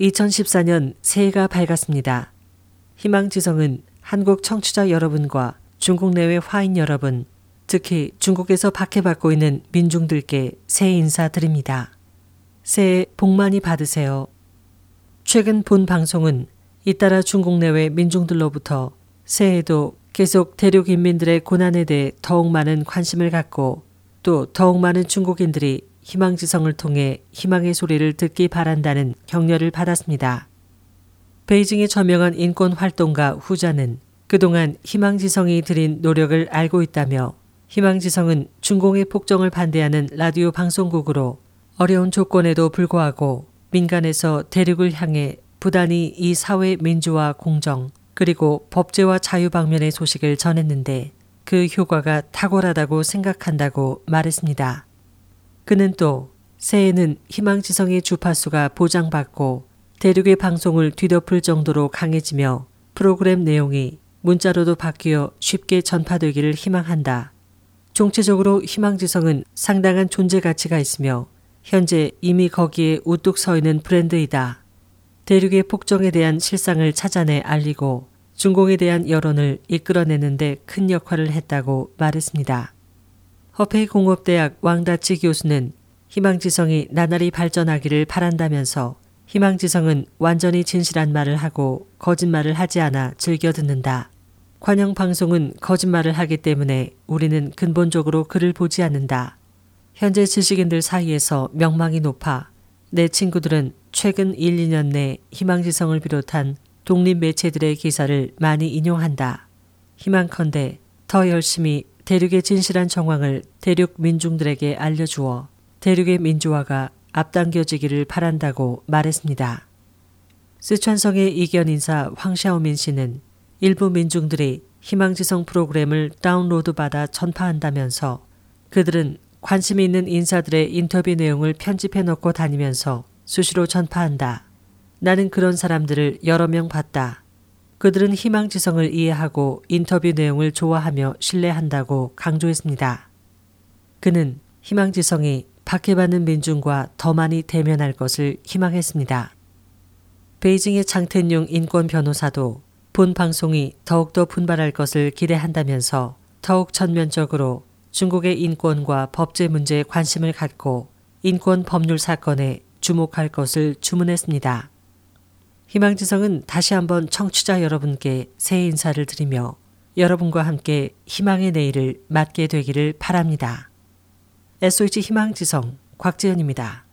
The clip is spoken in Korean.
2014년 새해가 밝았습니다. 희망지성은 한국 청취자 여러분과 중국 내외 화인 여러분, 특히 중국에서 박해받고 있는 민중들께 새해 인사드립니다. 새해 복 많이 받으세요. 최근 본 방송은 잇따라 중국 내외 민중들로부터 새해에도 계속 대륙 인민들의 고난에 대해 더욱 많은 관심을 갖고 또 더욱 많은 중국인들이 희망지성을 통해 희망의 소리를 듣기 바란다는 격려를 받았습니다. 베이징의 저명한 인권 활동가 후자는 그동안 희망지성이 들인 노력을 알고 있다며 희망지성은 중공의 폭정을 반대하는 라디오 방송국으로 어려운 조건에도 불구하고 민간에서 대륙을 향해 부단히 이 사회 민주화 공정 그리고 법제와 자유 방면의 소식을 전했는데 그 효과가 탁월하다고 생각한다고 말했습니다. 그는 또 새해에는 희망지성의 주파수가 보장받고 대륙의 방송을 뒤덮을 정도로 강해지며 프로그램 내용이 문자로도 바뀌어 쉽게 전파되기를 희망한다. 총체적으로 희망지성은 상당한 존재 가치가 있으며 현재 이미 거기에 우뚝 서 있는 브랜드이다. 대륙의 폭정에 대한 실상을 찾아내 알리고 중공에 대한 여론을 이끌어내는데 큰 역할을 했다고 말했습니다. 허페이 공업대학 왕다치 교수는 희망지성이 나날이 발전하기를 바란다면서 희망지성은 완전히 진실한 말을 하고 거짓말을 하지 않아 즐겨 듣는다. 관영 방송은 거짓말을 하기 때문에 우리는 근본적으로 그를 보지 않는다. 현재 지식인들 사이에서 명망이 높아 내 친구들은 최근 1, 2년 내 희망지성을 비롯한 독립 매체들의 기사를 많이 인용한다. 희망컨대 더 열심히 대륙의 진실한 정황을 대륙 민중들에게 알려주어 대륙의 민주화가 앞당겨지기를 바란다고 말했습니다. 스촨성의 이견 인사 황샤오민 씨는 일부 민중들이 희망지성 프로그램을 다운로드 받아 전파한다면서 그들은 관심 있는 인사들의 인터뷰 내용을 편집해 놓고 다니면서 수시로 전파한다. 나는 그런 사람들을 여러 명 봤다. 그들은 희망지성을 이해하고 인터뷰 내용을 좋아하며 신뢰한다고 강조했습니다. 그는 희망지성이 박해받는 민중과 더 많이 대면할 것을 희망했습니다. 베이징의 장텐용 인권 변호사도 본 방송이 더욱더 분발할 것을 기대한다면서 더욱 전면적으로 중국의 인권과 법제 문제에 관심을 갖고 인권 법률 사건에 주목할 것을 주문했습니다. 희망지성은 다시 한번 청취자 여러분께 새해 인사를 드리며 여러분과 함께 희망의 내일을 맞게 되기를 바랍니다. SOH 희망지성 곽지연입니다.